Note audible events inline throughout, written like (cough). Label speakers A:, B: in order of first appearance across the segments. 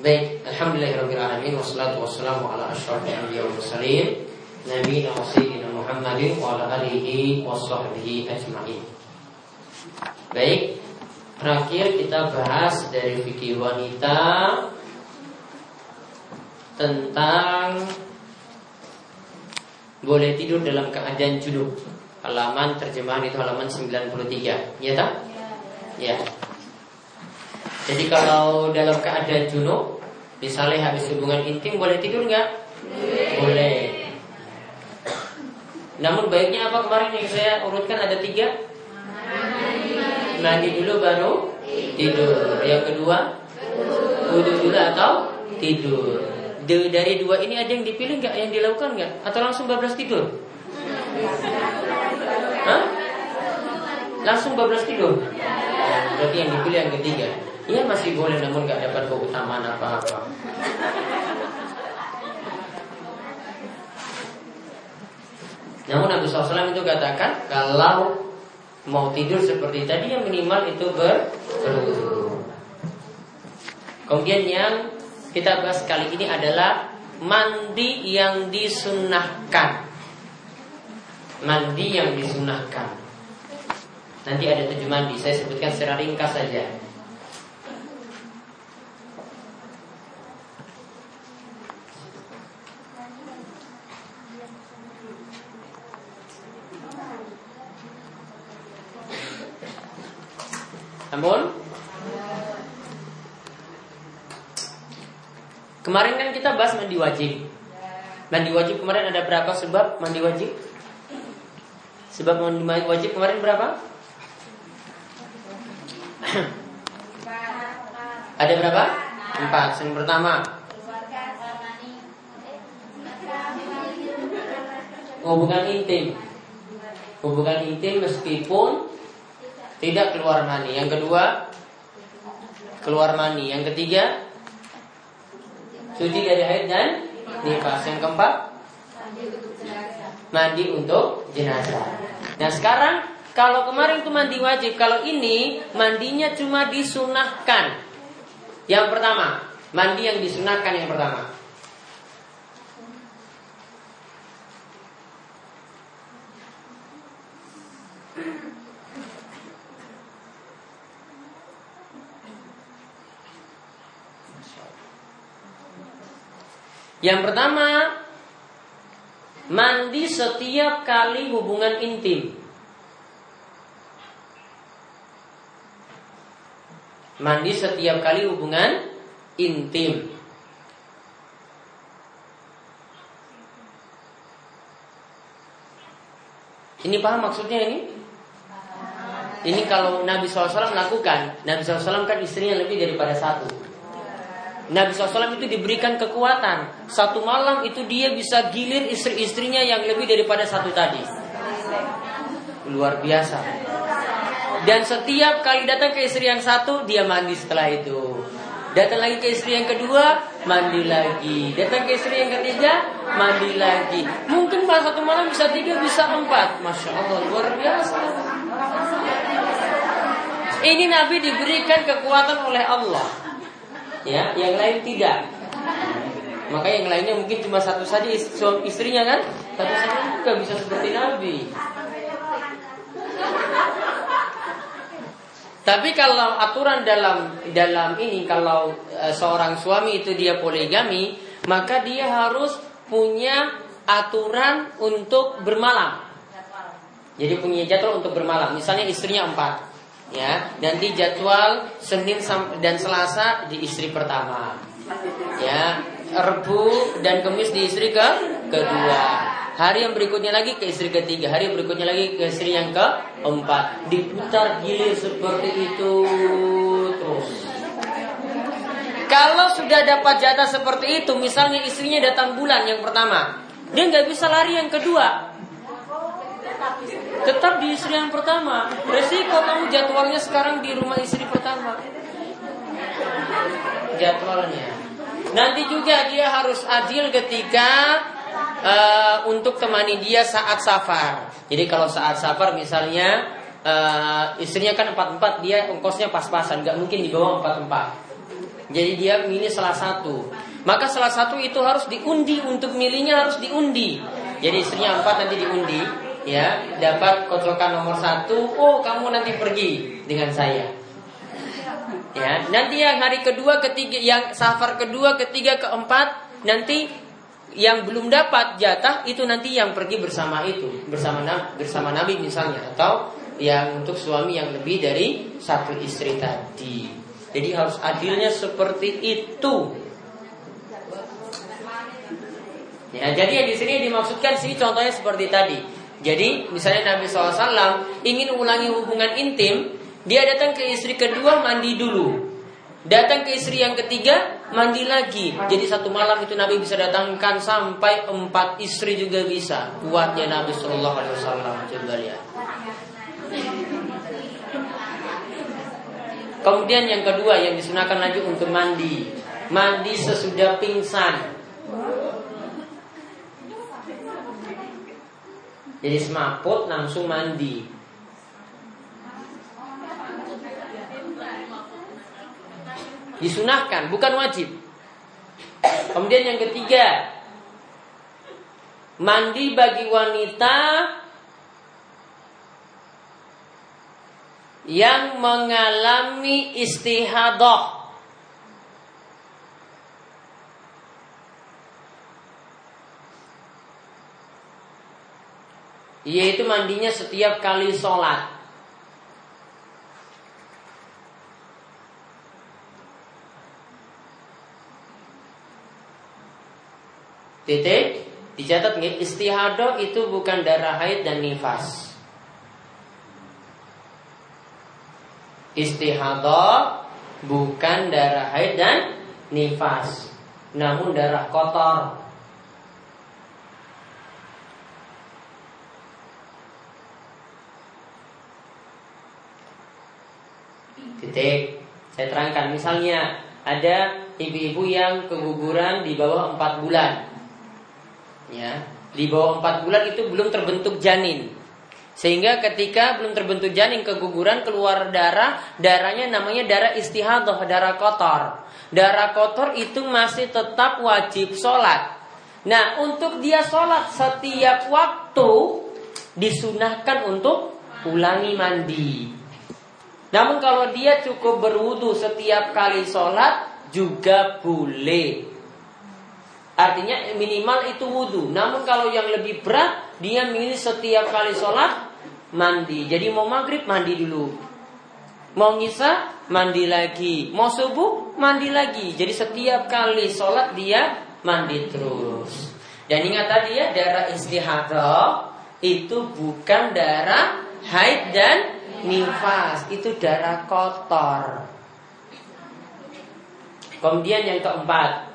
A: Baik, alhamdulillahirabbil wassalatu wassalamu ala asyrafil anbiya'i wal mursalin nabiyina wa sayyidina Muhammadin wa ala alihi washabbihi ajmain. Baik, terakhir kita bahas dari fikih wanita tentang boleh tidur dalam keadaan junub. Halaman terjemahan itu halaman 93. Ya tak? Ya. Jadi kalau dalam keadaan junub, misalnya habis hubungan intim boleh tidur nggak? Boleh. Namun baiknya apa kemarin yang saya urutkan ada tiga? Mandi dulu baru tidur. Yang kedua, wudhu dulu atau tidur. Dari dua ini ada yang dipilih nggak? Yang dilakukan nggak? Atau langsung bablas tidur? Hah? Langsung bablas tidur? Berarti yang dipilih yang ketiga. Iya masih boleh namun nggak dapat keutamaan apa-apa. Namun Nabi SAW itu katakan kalau mau tidur seperti tadi yang minimal itu ber. Kemudian yang kita bahas kali ini adalah mandi yang disunahkan. Mandi yang disunahkan. Nanti ada tujuh mandi, saya sebutkan secara ringkas saja. Namun Kemarin kan kita bahas mandi wajib Mandi wajib kemarin ada berapa sebab mandi wajib? Sebab mandi wajib kemarin berapa? Ada berapa? Empat Yang pertama Hubungan intim Hubungan intim meskipun tidak keluar mani. Yang kedua, keluar mani. Yang ketiga, suci dari haid dan nifas. Yang keempat, mandi untuk jenazah. Nah sekarang kalau kemarin itu mandi wajib, kalau ini mandinya cuma disunahkan. Yang pertama, mandi yang disunahkan yang pertama. Yang pertama, mandi setiap kali hubungan intim. Mandi setiap kali hubungan intim. Ini paham maksudnya ini? Ini kalau Nabi SAW lakukan Nabi SAW kan istrinya lebih daripada satu Nabi SAW itu diberikan kekuatan Satu malam itu dia bisa gilir istri-istrinya yang lebih daripada satu tadi Luar biasa Dan setiap kali datang ke istri yang satu Dia mandi setelah itu. Datang lagi ke istri yang kedua Mandi lagi. Datang ke istri yang ketiga Mandi lagi. Mungkin pas satu malam bisa tiga bisa empat. Masya Allah luar biasa. Ini Nabi diberikan kekuatan oleh Allah. Ya yang lain tidak. Maka yang lainnya mungkin cuma satu saja istrinya kan? Satu saja juga bisa seperti Nabi tapi kalau aturan dalam dalam ini kalau e, seorang suami itu dia poligami maka dia harus punya aturan untuk bermalam. Jadi punya jadwal untuk bermalam. Misalnya istrinya empat ya. Dan di jadwal Senin dan Selasa di istri pertama ya. Rebu dan Kemis di istri ke kedua hari yang berikutnya lagi ke istri ketiga hari yang berikutnya lagi ke istri yang keempat diputar gilir seperti itu terus kalau sudah dapat jatah seperti itu misalnya istrinya datang bulan yang pertama dia nggak bisa lari yang kedua Tetap di istri yang pertama. Resiko kamu jadwalnya sekarang di rumah istri pertama. Jadwalnya. Nanti juga dia harus adil ketika uh, untuk temani dia saat safar. Jadi kalau saat safar misalnya uh, istrinya kan empat empat dia ongkosnya pas-pasan, nggak mungkin di bawah empat empat. Jadi dia milih salah satu. Maka salah satu itu harus diundi untuk milihnya harus diundi. Jadi istrinya empat nanti diundi, ya dapat kocokan nomor satu. Oh kamu nanti pergi dengan saya. Ya nanti yang hari kedua, ketiga, yang safar kedua, ketiga, keempat nanti yang belum dapat jatah itu nanti yang pergi bersama itu bersama bersama Nabi misalnya atau yang untuk suami yang lebih dari satu istri tadi. Jadi harus adilnya seperti itu. Ya, jadi yang di sini dimaksudkan sih contohnya seperti tadi. Jadi misalnya Nabi SAW ingin ulangi hubungan intim, dia datang ke istri kedua mandi dulu. Datang ke istri yang ketiga mandi lagi. Jadi satu malam itu Nabi bisa datangkan sampai empat istri juga bisa. Kuatnya Nabi Shallallahu Alaihi Wasallam. Coba lihat. Kemudian yang kedua yang disunahkan lagi untuk mandi. Mandi sesudah pingsan. Jadi semaput langsung mandi. Disunahkan, bukan wajib. Kemudian yang ketiga, mandi bagi wanita yang mengalami istihadah yaitu mandinya setiap kali sholat titik dicatat istihadah itu bukan darah haid dan nifas Istihadah bukan darah haid dan nifas, namun darah kotor. Titik. Saya terangkan misalnya ada ibu-ibu yang keguguran di bawah 4 bulan. Ya, di bawah 4 bulan itu belum terbentuk janin. Sehingga ketika belum terbentuk janin keguguran keluar darah, darahnya namanya darah istihadah, darah kotor. Darah kotor itu masih tetap wajib sholat. Nah untuk dia sholat setiap waktu disunahkan untuk ulangi mandi. Namun kalau dia cukup berwudu setiap kali sholat juga boleh. Artinya minimal itu wudhu. Namun kalau yang lebih berat, dia milih setiap kali sholat mandi. Jadi mau maghrib mandi dulu. Mau ngisa mandi lagi. Mau subuh mandi lagi. Jadi setiap kali sholat dia mandi terus. Dan ingat tadi ya darah istihadah itu bukan darah haid dan nifas. Itu darah kotor. Kemudian yang keempat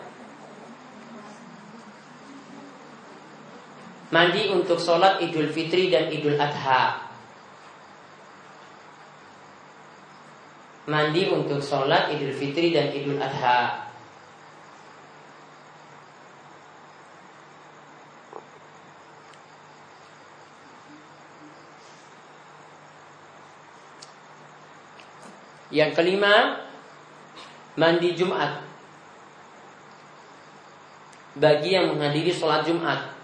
A: Mandi untuk sholat idul fitri dan idul adha mandi untuk sholat Idul Fitri dan Idul Adha. Yang kelima, mandi Jumat. Bagi yang menghadiri sholat Jumat.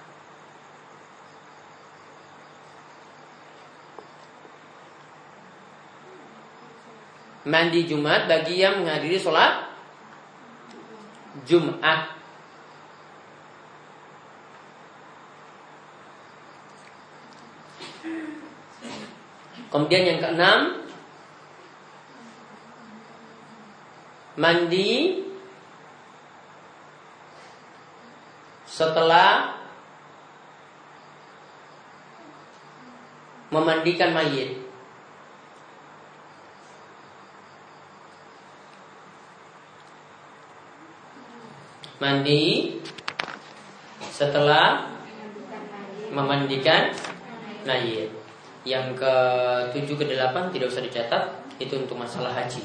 A: Mandi Jumat bagi yang menghadiri sholat Jumat. Kemudian yang keenam mandi setelah memandikan mayit. Mandi setelah memandikan mayit. Yang ke tujuh ke delapan tidak usah dicatat, itu untuk masalah haji.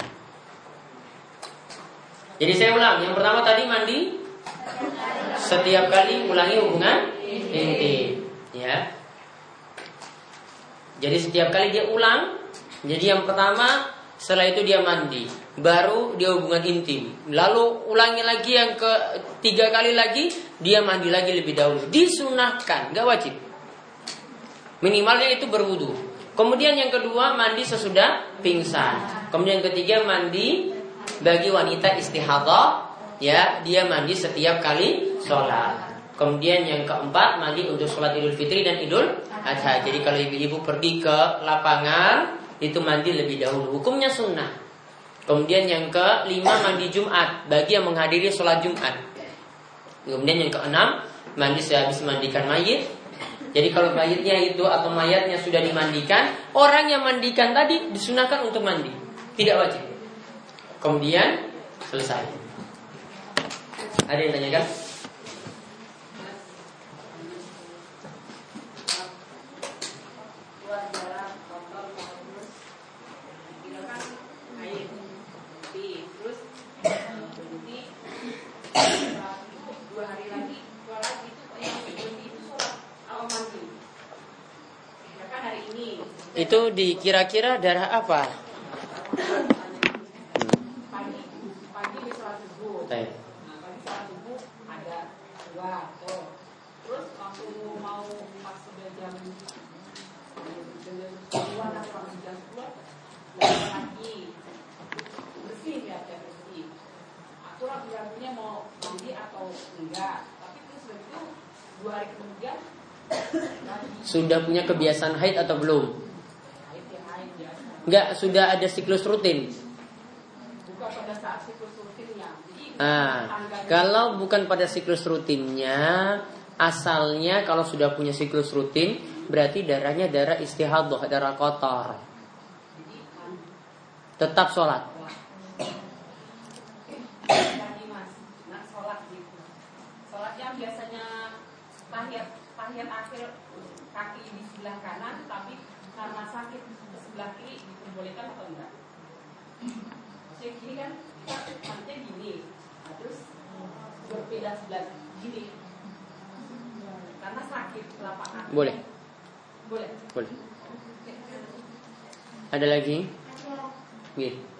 A: Jadi saya ulang, yang pertama tadi mandi setiap kali ulangi hubungan inti, ya. Jadi setiap kali dia ulang, jadi yang pertama setelah itu dia mandi. baru dia hubungan intim. Lalu ulangi lagi yang ke tiga kali lagi, dia mandi lagi lebih dahulu. Disunahkan, nggak wajib. Minimalnya itu berwudu. Kemudian yang kedua mandi sesudah pingsan. Kemudian yang ketiga mandi bagi wanita istihadah, ya dia mandi setiap kali sholat. Kemudian yang keempat mandi untuk sholat idul fitri dan idul adha. Jadi kalau ibu-ibu pergi ke lapangan itu mandi lebih dahulu. Hukumnya sunnah. Kemudian yang kelima mandi Jumat bagi yang menghadiri sholat Jumat. Kemudian yang keenam mandi sehabis mandikan mayit. Jadi kalau mayitnya itu atau mayatnya sudah dimandikan, orang yang mandikan tadi disunahkan untuk mandi, tidak wajib. Kemudian selesai. Ada yang tanyakan? Itu dikira-kira darah apa?
B: Pagi, pagi di sholat subuh.
A: Baik.
B: Nah, pagi sholat subuh ada dua tuh. Terus waktu mau pas sudah jam dua atau jam sepuluh lagi bersih ya ya bersih. Aku lagi ragunya mau mandi atau enggak. Tapi terus begitu dua hari kemudian (coughs)
A: Sudah punya kebiasaan haid atau belum?
B: ya biasa.
A: Enggak, sudah ada siklus rutin.
B: Bukan pada saat siklus rutinnya. Jadi
A: Ah, kalau bukan pada siklus rutinnya, asalnya kalau sudah punya siklus rutin, berarti darahnya darah istihadah, darah kotor.
B: kan
A: Tetap sholat.
B: Tadi mas, nah sholat gitu. Sholat yang biasanya tahiyat tahiyat akhir kaki di sebelah kanan, tapi karena sakit ke sebelah kiri diperbolehkan atau enggak? Maksudnya gini kan, kita nantinya gini, nah, terus berbeda sebelah gini, karena sakit telapak kaki.
A: Boleh.
B: Boleh.
A: Boleh. Ada lagi?
C: Ada
A: Gitu.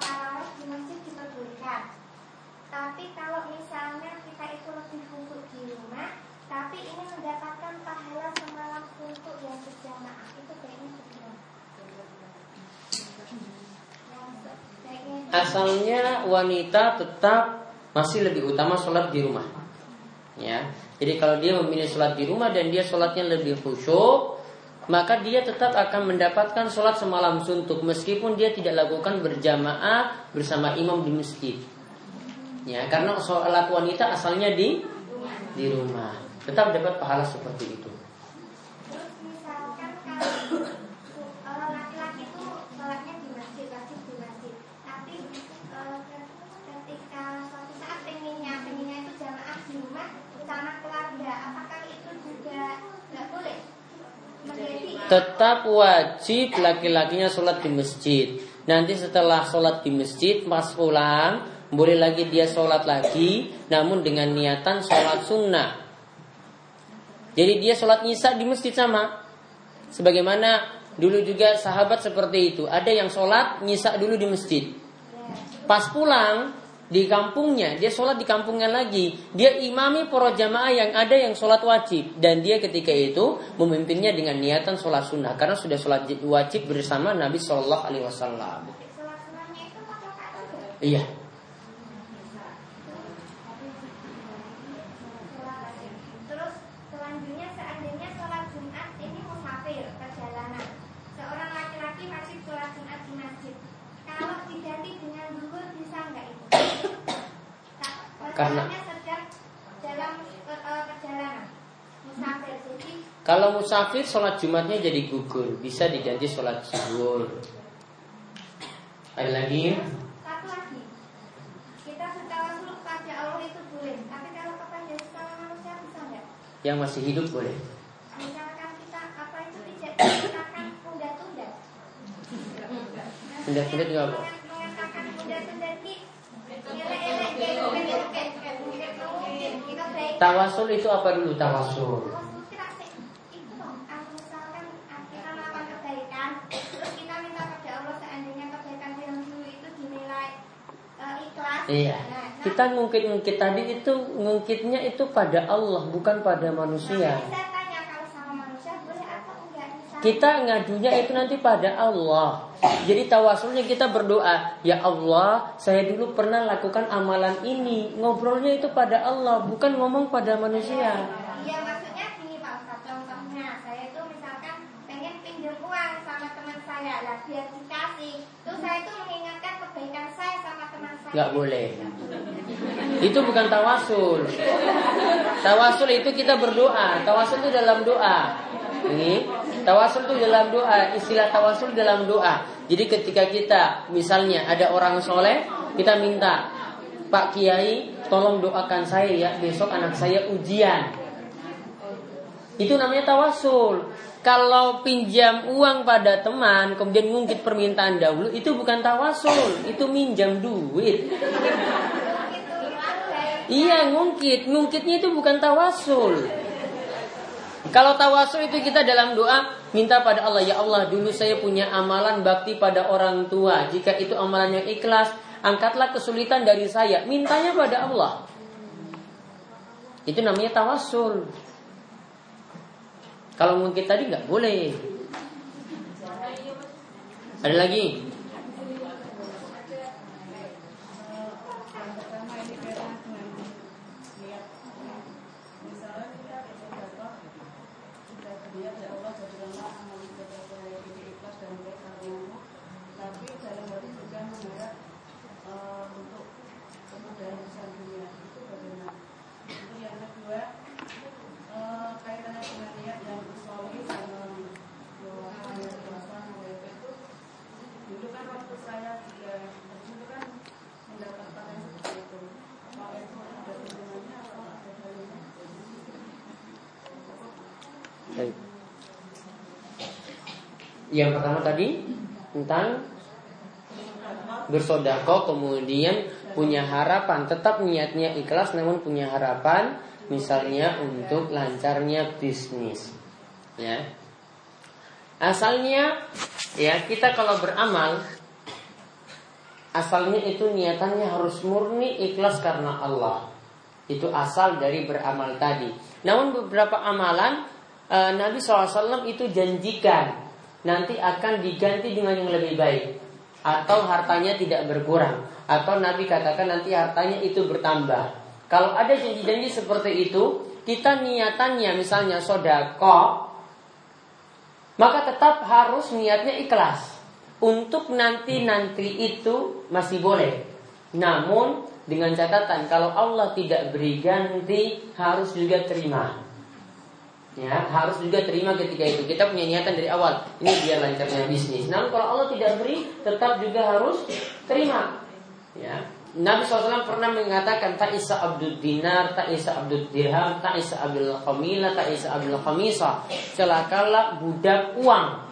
C: Tarawih di masjid diperbolehkan. Tapi kalau misalnya kita itu lebih khusyuk di rumah, tapi ini mendapatkan pahala semalam untuk yang berjamaah itu baiknya bagaimana?
A: Asalnya wanita tetap masih lebih utama sholat di rumah. Jadi kalau dia memilih sholat di rumah dan dia sholatnya lebih khusyuk, maka dia tetap akan mendapatkan sholat semalam suntuk meskipun dia tidak lakukan berjamaah bersama imam di masjid. Ya, karena sholat wanita asalnya di di rumah, tetap dapat pahala seperti itu.
C: Terus misalkan kalau eh, laki-laki itu sholatnya di masjid, wajib di masjid. Tapi eh, ke- ketika suatu saat pengennya, pengennya itu jamaah di rumah bersama keluarga, apakah itu juga nggak boleh? Menjadi
A: Tetap wajib laki-lakinya sholat di masjid. Nanti setelah sholat di masjid, pas pulang, boleh lagi dia sholat lagi, namun dengan niatan sholat sunnah. Jadi dia sholat nyisa di masjid sama. Sebagaimana dulu juga sahabat seperti itu. Ada yang sholat nyisa dulu di masjid. Pas pulang di kampungnya, dia sholat di kampungnya lagi. Dia imami para jamaah yang ada yang sholat wajib. Dan dia ketika itu memimpinnya dengan niatan sholat sunnah. Karena sudah sholat wajib bersama Nabi Shallallahu Alaihi Wasallam. Iya.
C: Terus selanjutnya seandainya sholat Jumat ini musafir perjalanan. Seorang laki-laki wajib sholat Jumat di masjid. Kalau diganti dengan duhur bisa nggak itu? Tak-
A: Karena-
C: dalam eh, eh, perjalanan musafir. Jadi
A: Kalau musafir sholat Jumatnya jadi gugur, bisa diganti sholat zuhur. Ada lagi?
C: satu lagi kita bertawasul kepada Allah itu boleh, tapi kalau kepada sesama manusia bisa nggak?
A: Yang masih hidup boleh.
C: Misalkan kita apa itu tidak mengatakan tunda-tunda.
A: Tunda-tunda juga apa?
C: Mengatakan tunda-tunda di elek-elek gitu mungkin mungkin mungkin kita baik.
A: Tawasul itu apa dulu tawasul?
C: Maksud kita sih, itu loh, kalau misalkan kita melakukan kebaikan, terus kita minta pada Allah seandainya kebaikan yang dulu itu dinilai eh, ikhlas.
A: Iya. Kita ngungkit-ngungkit tadi itu ngungkitnya itu pada Allah bukan pada manusia.
C: Nah, saya tanya kalau sama manusia?
A: Kita ngadunya itu nanti pada Allah. Jadi tawasulnya kita berdoa, ya Allah, saya dulu pernah lakukan amalan ini. Ngobrolnya itu pada Allah, bukan ngomong pada manusia.
C: Iya maksudnya gini Pak Ustadz Contohnya saya itu misalkan pengen pinjam uang sama teman saya Lah biar dikasih Terus saya itu mengingatkan kebaikan saya sama teman saya
A: Nggak boleh. Itu bukan tawasul. Tawasul itu kita berdoa. Tawasul itu dalam doa. Ini tawasul itu dalam doa. Istilah tawasul dalam doa. Jadi ketika kita misalnya ada orang soleh, kita minta Pak Kiai, tolong doakan saya ya besok anak saya ujian. Itu namanya tawasul. Kalau pinjam uang pada teman, kemudian ngungkit permintaan dahulu, itu bukan tawasul, itu minjam duit. Iya ngungkit, ngungkitnya itu bukan tawasul. Kalau tawasul itu kita dalam doa minta pada Allah ya Allah dulu saya punya amalan bakti pada orang tua. Jika itu amalan yang ikhlas, angkatlah kesulitan dari saya. Mintanya pada Allah. Itu namanya tawasul. Kalau ngungkit tadi nggak boleh. Ada lagi?
B: pertama ini kaitan dengan niat misalnya kita ada sedekah kita berniat ya Allah jadikanlah amal ibadah saya ini ikhlas dan baik karunia tapi dalam hati juga mengharap eh, untuk kemudahan urusan dunia itu bagaimana itu yang kedua eh, kaitannya dengan niat yang usawi dalam doa ayat puasa WP itu dulu kan waktu saya juga itu kan mendapatkan yang seperti itu apa itu ada hubungannya atau ada dalilnya
A: Baik. Yang pertama tadi tentang bersodako kemudian punya harapan. Tetap niatnya ikhlas namun punya harapan misalnya untuk lancarnya bisnis. Ya. Asalnya ya kita kalau beramal asalnya itu niatannya harus murni ikhlas karena Allah. Itu asal dari beramal tadi. Namun beberapa amalan eh, Nabi SAW itu janjikan nanti akan diganti dengan yang lebih baik atau hartanya tidak berkurang atau Nabi katakan nanti hartanya itu bertambah. Kalau ada janji-janji seperti itu, kita niatannya misalnya sodako, maka tetap harus niatnya ikhlas. Untuk nanti-nanti itu masih boleh. Namun dengan catatan kalau Allah tidak beri ganti harus juga terima. Ya, harus juga terima ketika itu. Kita punya niatan dari awal. Ini dia lancarnya bisnis. Namun kalau Allah tidak beri, tetap juga harus terima. Ya. Nabi SAW pernah mengatakan tak isa abdul dinar, tak isa abdul dirham, tak isa abdul khamila, tak isa abdul khamisa. Celakalah budak uang.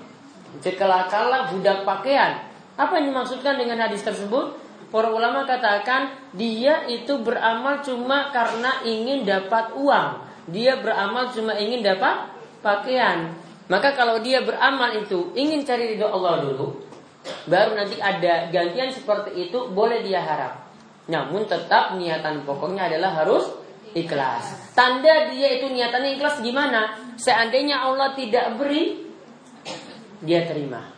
A: Celakalah budak pakaian. Apa yang dimaksudkan dengan hadis tersebut? Para ulama katakan dia itu beramal cuma karena ingin dapat uang. Dia beramal cuma ingin dapat pakaian. Maka kalau dia beramal itu ingin cari ridho Allah dulu, baru nanti ada gantian seperti itu boleh dia harap. Namun tetap niatan pokoknya adalah harus ikhlas. Tanda dia itu niatannya ikhlas gimana? Seandainya Allah tidak beri, dia terima.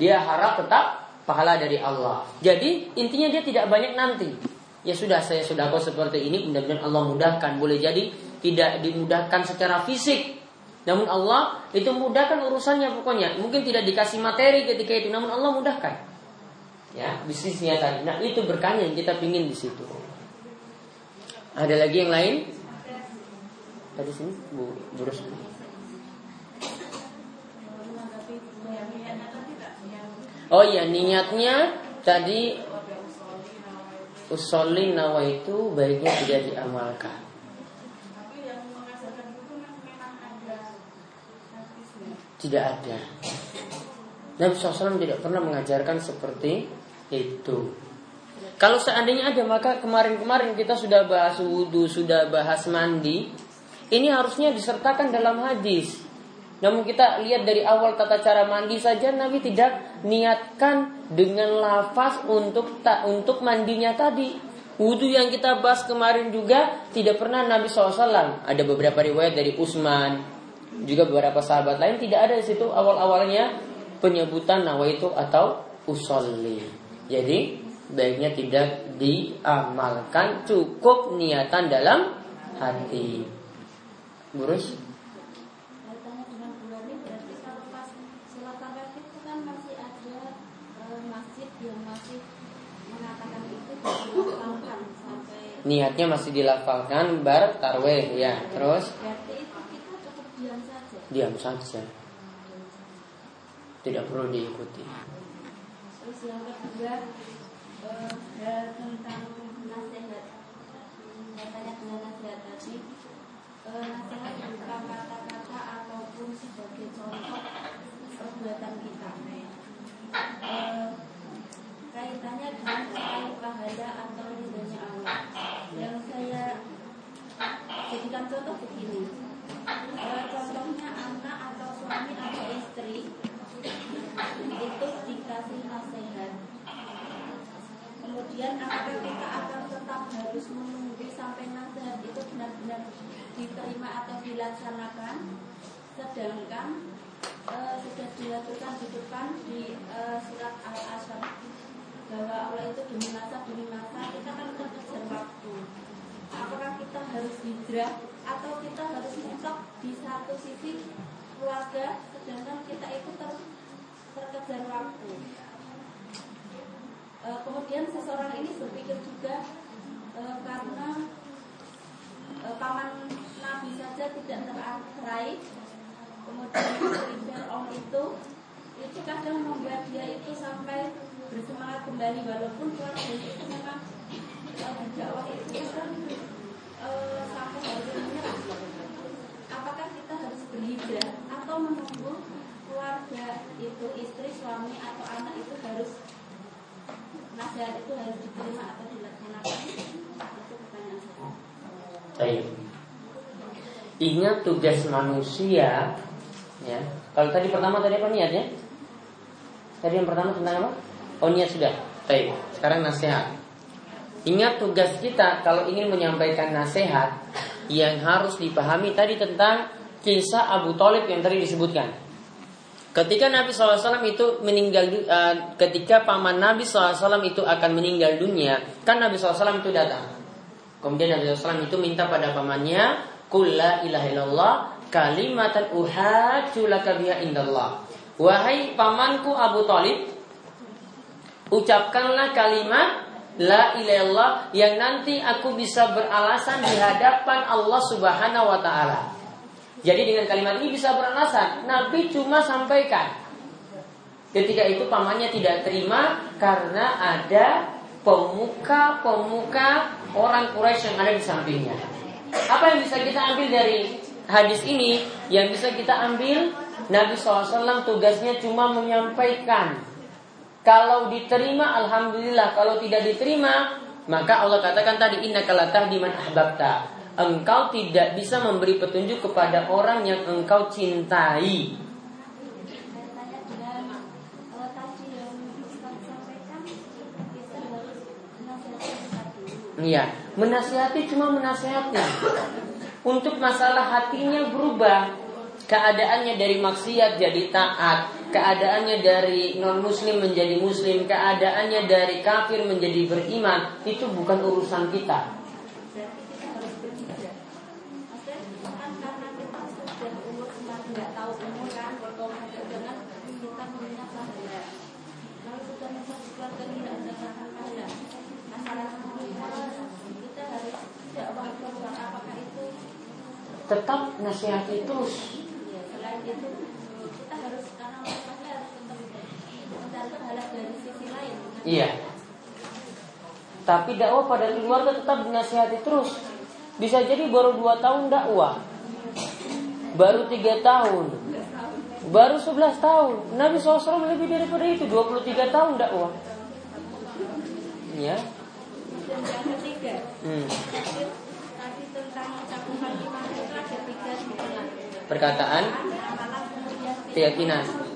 A: Dia harap tetap pahala dari Allah. Jadi intinya dia tidak banyak nanti. Ya sudah saya sudah kok seperti ini mudah-mudahan Allah mudahkan. Boleh jadi tidak dimudahkan secara fisik. Namun Allah itu mudahkan urusannya pokoknya. Mungkin tidak dikasih materi ketika itu, namun Allah mudahkan. Ya, bisnisnya tadi. Nah, itu berkahnya yang kita pingin di situ. Ada lagi yang lain? Tadi sini, Bu,
B: yang
A: Oh iya, niatnya tadi usoli nawa itu baiknya tidak diamalkan.
B: tapi yang mengajarkan
A: Tidak ada. Nabi SAW tidak pernah mengajarkan seperti itu. Kalau seandainya ada maka kemarin-kemarin kita sudah bahas wudhu, sudah bahas mandi. Ini harusnya disertakan dalam hadis. Namun kita lihat dari awal tata cara mandi saja Nabi tidak niatkan dengan lafaz untuk tak untuk mandinya tadi. Wudhu yang kita bahas kemarin juga tidak pernah Nabi SAW. Ada beberapa riwayat dari Utsman, juga beberapa sahabat lain tidak ada di situ awal-awalnya penyebutan nawaitu atau usolli. Jadi baiknya tidak diamalkan, cukup niatan dalam hati. Burus? niatnya masih dilafalkan bar tarweh ya terus diam saja. Tidak perlu diikuti.
D: Terus yang kedua uh, tentang nasihat. Katanya dengan nasihat tadi. Uh, nasihat berupa kata-kata ataupun sebagai contoh perbuatan kita. Uh, kaitannya dengan meraih pahala atau ridhonya Allah. Yang saya jadikan contoh begini. E, contohnya anak atau suami atau istri itu dikasih nasihat. Kemudian apakah kita akan tetap harus menunggu sampai nasihat itu benar-benar diterima atau dilaksanakan? Sedangkan e, sudah dilakukan di depan di e, surat Al-Asr bahwa Allah itu demi masa demi masa kita kan kejar waktu apakah kita harus hijrah atau kita harus mentok di satu sisi keluarga sedangkan kita itu ter, terkejar waktu. E, kemudian seseorang ini berpikir juga e, karena e, paman Nabi saja tidak terakhir kemudian Fir'aun itu itu kadang membuat dia itu sampai bersemangat kembali. Walaupun keluarga itu memang dakwah itu kan uh, sampai harus menyerah. Apakah kita harus berhijrah atau menunggu keluarga itu istri, suami atau anak itu harus nasihat itu harus diterima atau dilaksanakan? Itu pertanyaan saya.
A: Ingat tugas manusia ya. Kalau tadi pertama tadi apa niat ya? Tadi yang pertama tentang apa? Oh niat sudah. Baik. Sekarang nasihat. Ingat tugas kita kalau ingin menyampaikan nasihat yang harus dipahami tadi tentang kisah Abu Talib yang tadi disebutkan. Ketika Nabi SAW itu meninggal, uh, ketika paman Nabi SAW itu akan meninggal dunia, kan Nabi SAW itu datang. Kemudian Nabi SAW itu minta pada pamannya, Kulla ilaha illallah kalimatan uhajju laka biha indallah. Wahai pamanku Abu Talib, Ucapkanlah kalimat La ilallah yang nanti aku bisa beralasan di hadapan Allah Subhanahu wa taala. Jadi dengan kalimat ini bisa beralasan. Nabi cuma sampaikan. Ketika itu pamannya tidak terima karena ada pemuka-pemuka orang Quraisy yang ada di sampingnya. Apa yang bisa kita ambil dari hadis ini? Yang bisa kita ambil Nabi SAW tugasnya cuma menyampaikan kalau diterima alhamdulillah, kalau tidak diterima maka Allah katakan tadi inna kalatah diman ahbabta. Engkau tidak bisa memberi petunjuk kepada orang yang engkau cintai. Iya, menasihati cuma menasihati. Untuk masalah hatinya berubah, keadaannya dari maksiat jadi taat, keadaannya dari non muslim menjadi muslim, keadaannya dari kafir menjadi beriman, itu bukan urusan kita. Tetap nasihati terus. Selain itu kita harus Iya. Tapi dakwah pada keluarga tetap dinasihati terus. Bisa jadi baru dua tahun dakwah, baru tiga tahun. Baru 11 tahun. Nabi SAW lebih daripada itu, 23 tahun dakwah. Ya. Hmm.
D: tentang cakupan iman itu ada tiga sebenarnya.
A: Perkataan, keyakinan.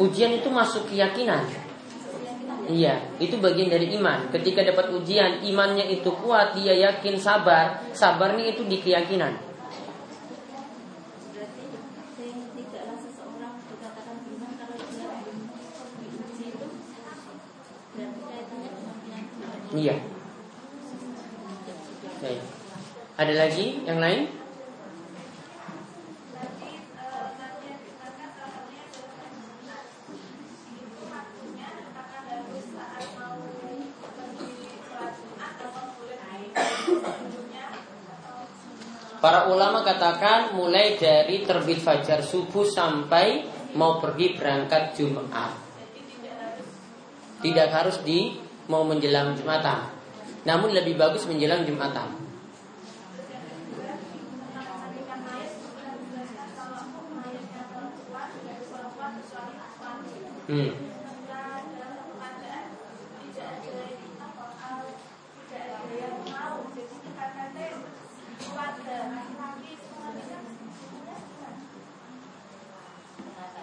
D: ujian itu masuk
A: keyakinan. Iya, itu bagian dari iman. Ketika dapat ujian, imannya itu kuat, dia yakin sabar. Sabarnya itu di keyakinan.
D: Berarti sing tidaklah seseorang dikatakan iman kalau dia belum diuji itu berarti kaitannya dengan keyakinan.
A: Iya. Baik. Ada lagi yang lain? Para ulama katakan mulai dari terbit fajar subuh sampai mau pergi berangkat Jumat. Tidak harus di mau menjelang Jumatan. Namun lebih bagus menjelang Jumatan. Hmm.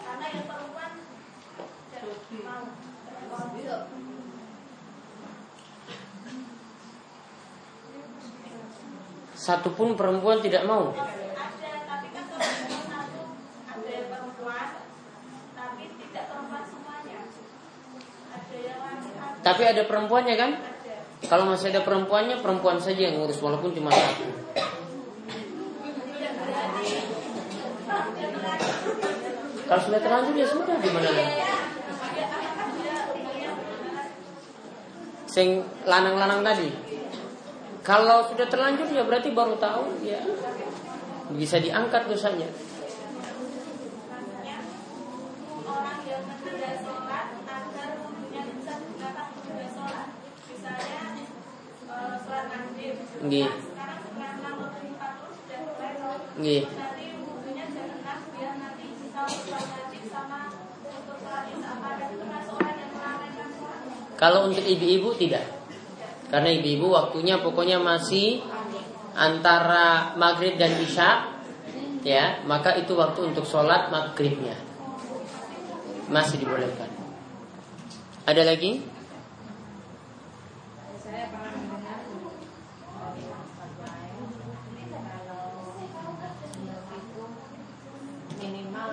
E: Karena yang perempuan mau
A: Satu pun perempuan tidak mau.
E: ada tapi kan kalau satu ada yang perempuan tapi tidak perempuan semuanya ada yang laki-laki
A: Tapi ada perempuannya kan? Kalau masih ada perempuannya, perempuan saja yang ngurus walaupun cuma satu. Kalau sudah terlanjur ya sudah gimana lagi? Sing lanang-lanang tadi. Kalau sudah terlanjur ya berarti baru tahu ya bisa diangkat dosanya.
E: orang yang menunda sholat agar wudhunya bisa digunakan untuk sholat misalnya eh, sholat maghrib
A: Nggih.
E: sekarang setelah enam waktu empat puluh sudah mulai sholat
A: Nggih.
E: nanti wudhunya jam enam biar nanti bisa sholat wajib sama untuk sholat isya pada termasuk orang yang melalaikan sholat
A: Kalau untuk ibu-ibu tidak. Karena ibu-ibu waktunya pokoknya masih antara maghrib dan isya, ya, maka itu waktu untuk sholat maghribnya masih dibolehkan. Ada lagi?
F: Saya pernah mendengar dari fatwa lain kalau itu minimal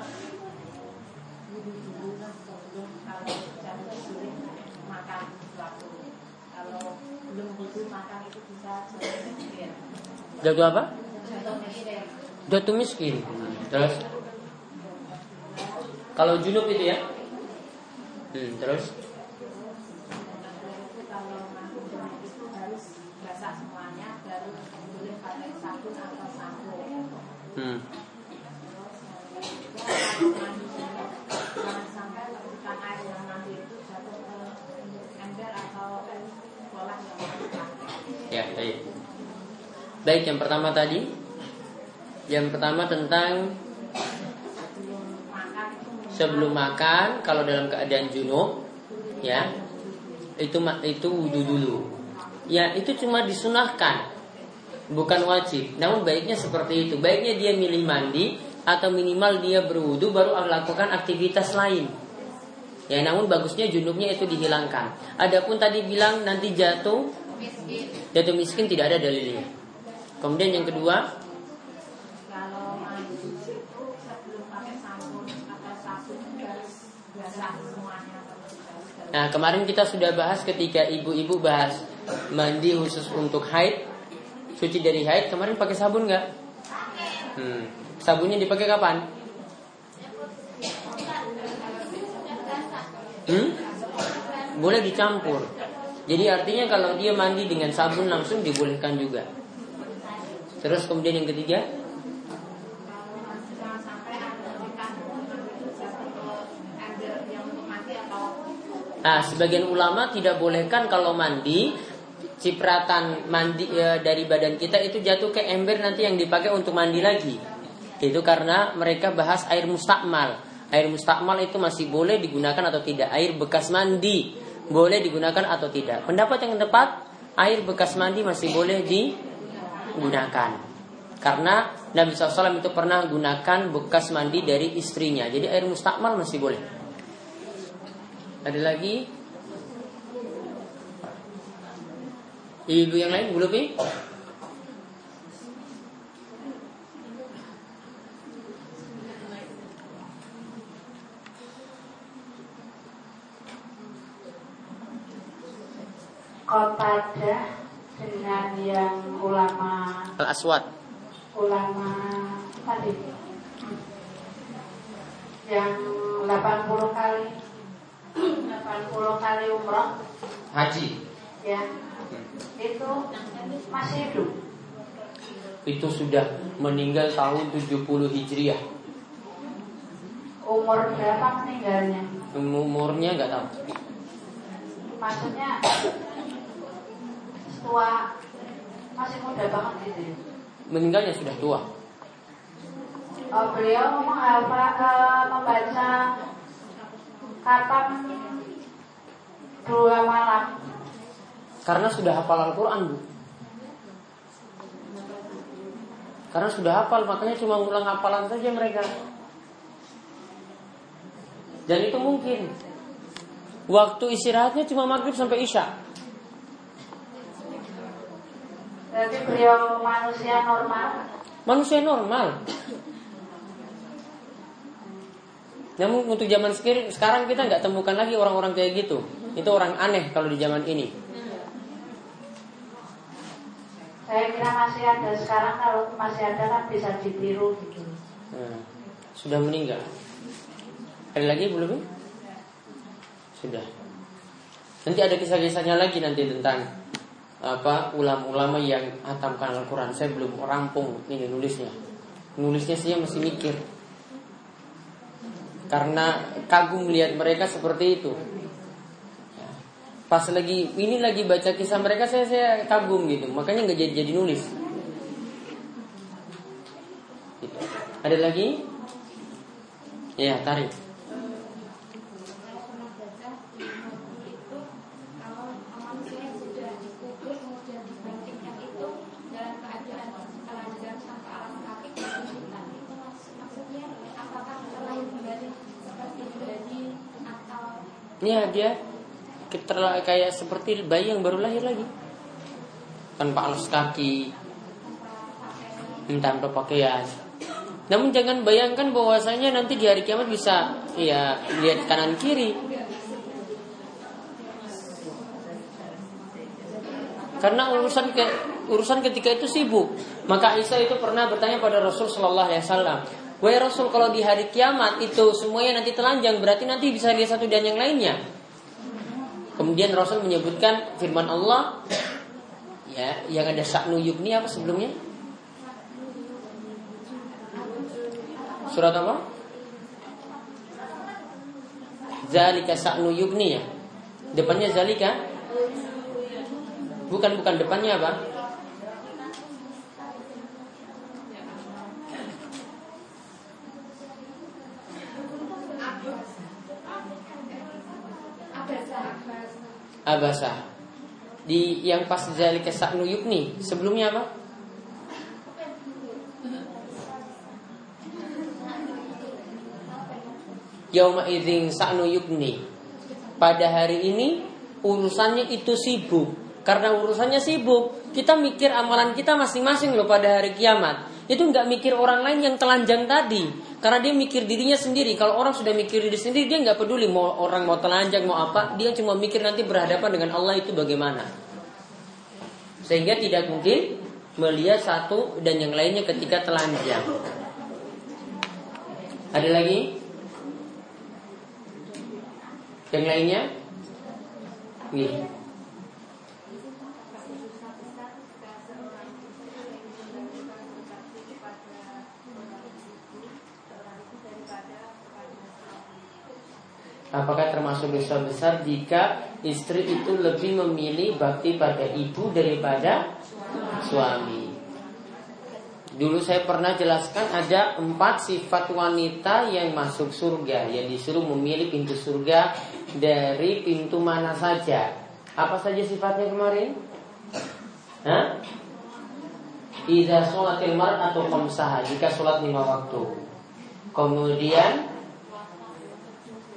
F: wudhu dulu sebelum kalau jam sulit makan sesuatu. Kalau belum wudhu makan itu bisa jatuh miskin.
A: Jatuh apa?
F: Jatuh miskin.
A: Terus? Kalau junub itu ya? Hmm, terus?
F: Kalau mandi junub itu harus basah semuanya baru boleh pakai sabun atau sampo.
A: Hmm.
F: Jangan sampai letupan air yang nanti itu jatuh ke ember atau bola yang basah.
A: Ya, baik. Baik, yang pertama tadi. Yang pertama tentang
F: Sebelum makan
A: kalau dalam keadaan junub ya itu itu wudhu dulu. Ya itu cuma disunahkan bukan wajib. Namun baiknya seperti itu. Baiknya dia milih mandi atau minimal dia berwudhu baru melakukan aktivitas lain. Ya namun bagusnya junubnya itu dihilangkan. Adapun tadi bilang nanti jatuh jatuh miskin tidak ada dalilnya kemudian yang kedua
F: kalau mandi itu sebelum pakai sabun atau sabun harus basah semuanya terlebih dahulu.
A: Nah kemarin kita sudah bahas ketika ibu-ibu bahas mandi khusus untuk haid, suci dari haid. Kemarin pakai sabun nggak? Hmm. Sabunnya dipakai kapan? Hmm? Boleh dicampur. Jadi artinya kalau dia mandi dengan sabun langsung dibolehkan juga. Terus kemudian yang ketiga, Nah, sebagian ulama tidak bolehkan kalau mandi cipratan mandi e, dari badan kita itu jatuh ke ember nanti yang dipakai untuk mandi lagi. Itu karena mereka bahas air mustakmal. Air mustakmal itu masih boleh digunakan atau tidak. Air bekas mandi boleh digunakan atau tidak. Pendapat yang tepat, air bekas mandi masih boleh digunakan. Karena Nabi SAW itu pernah gunakan bekas mandi dari istrinya. Jadi air mustakmal masih boleh. Ada lagi? Ibu yang lain belum nih?
G: Kotada dengan yang ulama
A: Al-Aswad.
G: ulama tadi. Yang 80 kali 80 kali umroh.
A: Haji.
G: Ya. Itu masih hidup.
A: Itu sudah meninggal tahun 70 Hijriah.
G: umur berapa meninggalnya?
A: Umurnya nggak tahu.
G: maksudnya tua masih muda banget gitu ya
A: Meninggalnya sudah tua.
G: Oh, beliau menghafal eh, membaca katam dua malam
A: Karena sudah hafal Al-Quran bu. Karena sudah hafal makanya cuma ngulang hafalan saja mereka. Dan itu mungkin. Waktu istirahatnya cuma maghrib sampai isya.
G: Berarti beliau manusia normal
A: Manusia normal. Namun untuk zaman sekarang kita nggak temukan lagi orang-orang kayak gitu. Itu orang aneh kalau di zaman ini.
G: Saya kira masih ada sekarang kalau masih ada kan bisa ditiru gitu
A: Nah, sudah meninggal. Ada lagi belum? Sudah. Nanti ada kisah-kisahnya lagi nanti tentang apa ulama-ulama yang hatamkan Al-Quran. Saya belum rampung ini nulisnya. Nulisnya saya masih mikir. Karena kagum melihat mereka seperti itu. Ya. Pas lagi ini lagi baca kisah mereka saya saya kagum gitu. Makanya nggak jadi jadi nulis. Gitu. Ada lagi? Ya, tarik.
C: Saya pernah baca itu kalau manusia yang sudah dikubur kemudian dibangkitkan itu dalam keadaan telanjang tanpa alas kaki dan hitam itu maksud- maksudnya apakah terlahir kembali seperti bayi atau
A: Iya dia terla- kayak seperti bayi yang baru lahir lagi tanpa alas kaki, tanpa pakaian. Namun jangan bayangkan bahwasanya nanti di hari kiamat bisa ya lihat kanan kiri. Karena urusan ke, urusan ketika itu sibuk. Maka Aisyah itu pernah bertanya pada Rasul Shallallahu Alaihi Wasallam, Wahai Rasul kalau di hari kiamat itu semuanya nanti telanjang berarti nanti bisa lihat satu dan yang lainnya. Kemudian Rasul menyebutkan firman Allah ya yang ada saknu yukni apa sebelumnya? Surat apa? Zalika saknu yukni ya. Depannya zalika? Bukan bukan depannya apa? Abasa. Di yang pas zalika saknu yukni, sebelumnya apa? Yauma idzin sa'nu yukni. Pada hari ini urusannya itu sibuk. Karena urusannya sibuk, kita mikir amalan kita masing-masing loh pada hari kiamat. Itu nggak mikir orang lain yang telanjang tadi. Karena dia mikir dirinya sendiri. Kalau orang sudah mikir diri sendiri, dia nggak peduli mau orang mau telanjang mau apa. Dia cuma mikir nanti berhadapan dengan Allah itu bagaimana. Sehingga tidak mungkin melihat satu dan yang lainnya ketika telanjang. Ada lagi? Yang lainnya? Nih. Apakah termasuk dosa besar jika istri itu lebih memilih bakti pada ibu daripada suami. Dulu saya pernah jelaskan ada empat sifat wanita yang masuk surga Yang disuruh memilih pintu surga dari pintu mana saja Apa saja sifatnya kemarin? Hah? Ida sholatil atau komsah Jika sholat lima waktu Kemudian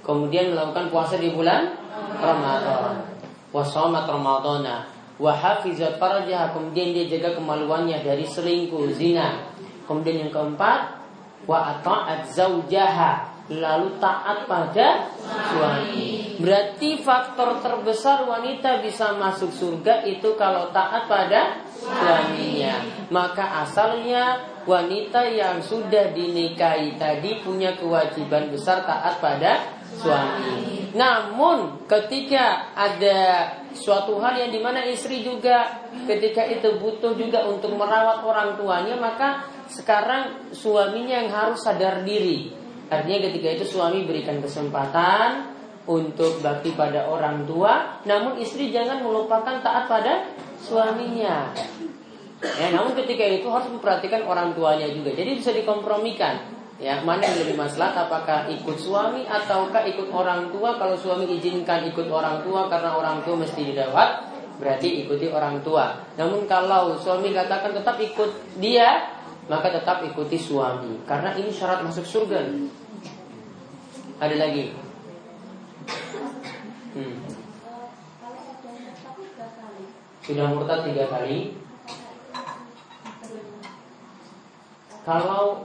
A: Kemudian melakukan puasa di bulan Ramadan. Wasomat Ramadana. Wahafizat farajah Kemudian dia jaga kemaluannya dari selingkuh, zina. Kemudian yang keempat Wa ata'at zaujaha Lalu taat pada suami. Berarti faktor terbesar wanita bisa masuk surga itu kalau taat pada suaminya. Maka asalnya wanita yang sudah dinikahi tadi punya kewajiban besar taat pada suami. Namun ketika ada suatu hal yang di mana istri juga ketika itu butuh juga untuk merawat orang tuanya maka sekarang suaminya yang harus sadar diri. Artinya ketika itu suami berikan kesempatan untuk bakti pada orang tua namun istri jangan melupakan taat pada suaminya. Ya namun ketika itu harus memperhatikan orang tuanya juga. Jadi bisa dikompromikan Ya, mana yang lebih masalah apakah ikut suami ataukah ikut orang tua? Kalau suami izinkan ikut orang tua karena orang tua mesti dirawat, berarti ikuti orang tua. Namun kalau suami katakan tetap ikut dia, maka tetap ikuti suami karena ini syarat masuk surga. Ada lagi? Hmm. Sudah murtad tiga kali. Kalau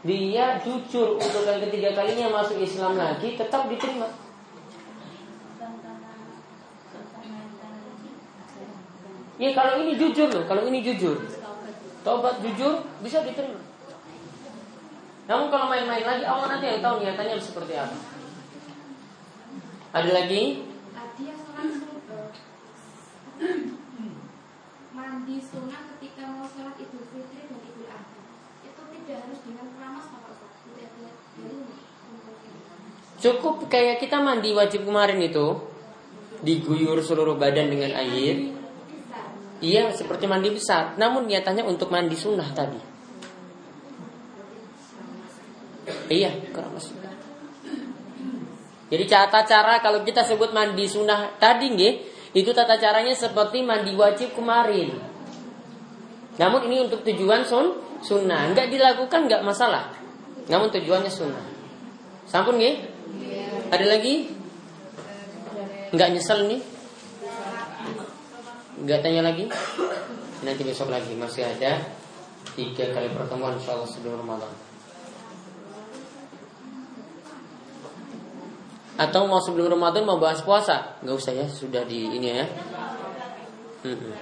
A: dia jujur untuk yang ketiga kalinya masuk Islam lagi tetap diterima. Ya kalau ini jujur loh, kalau ini jujur. Tobat jujur bisa diterima. Namun kalau main-main lagi Allah nanti yang tahu niatannya seperti apa. Ada lagi? (clears throat)
C: Mandi sunnah ketika mau sholat idul fitri
A: Cukup kayak kita mandi wajib kemarin itu. Diguyur seluruh badan dengan air. Iya seperti mandi besar. Namun niatannya untuk mandi sunnah tadi. Iya keramas. Jadi tata cara kalau kita sebut mandi sunnah tadi nggih, Itu tata caranya seperti mandi wajib kemarin. Namun ini untuk tujuan sun, sunnah Nggak dilakukan nggak masalah Namun tujuannya sunnah Sampun nggih? Ada lagi? Nggak nyesel nih? Nggak tanya lagi? Nanti besok lagi masih ada tiga kali pertemuan insya Allah sebelum Ramadan. Atau mau sebelum Ramadan mau bahas puasa? Nggak usah ya, sudah di ini ya. Hmm.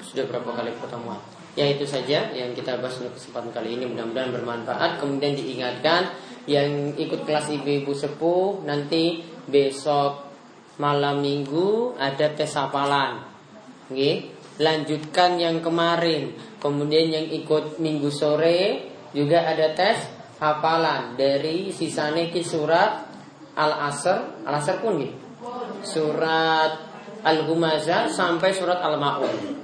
A: Sudah berapa kali pertemuan? Ya itu saja yang kita bahas untuk kesempatan kali ini mudah-mudahan bermanfaat. Kemudian diingatkan yang ikut kelas ibu-ibu sepuh nanti besok malam minggu ada tes hafalan. Oke, lanjutkan yang kemarin. Kemudian yang ikut minggu sore juga ada tes hafalan dari sisanya ke surat Al-Asr, Al-Asr pun nih. Surat Al-Humazah sampai surat Al-Maun.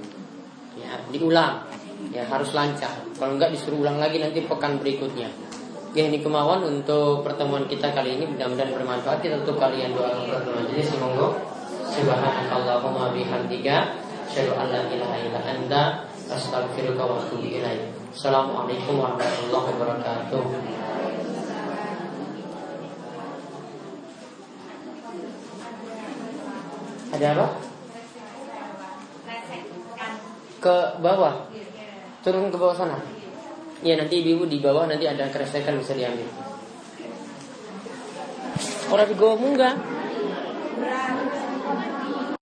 A: Ya, diulang. Ya, harus lancar. Kalau enggak disuruh ulang lagi nanti pekan berikutnya. Ya ini kemauan untuk pertemuan kita kali ini mudah-mudahan bermanfaat kita untuk kalian doa pertemuan ini semoga subhanakallahumma bihamdika asyhadu an la ilaha illa anta astaghfiruka wa atubu ilaik. Assalamualaikum warahmatullahi wabarakatuh. Ada apa? Ke bawah. Turun ke bawah sana. Iya nanti ibu di bawah nanti ada keresekan bisa diambil. Orang di bawah munggah.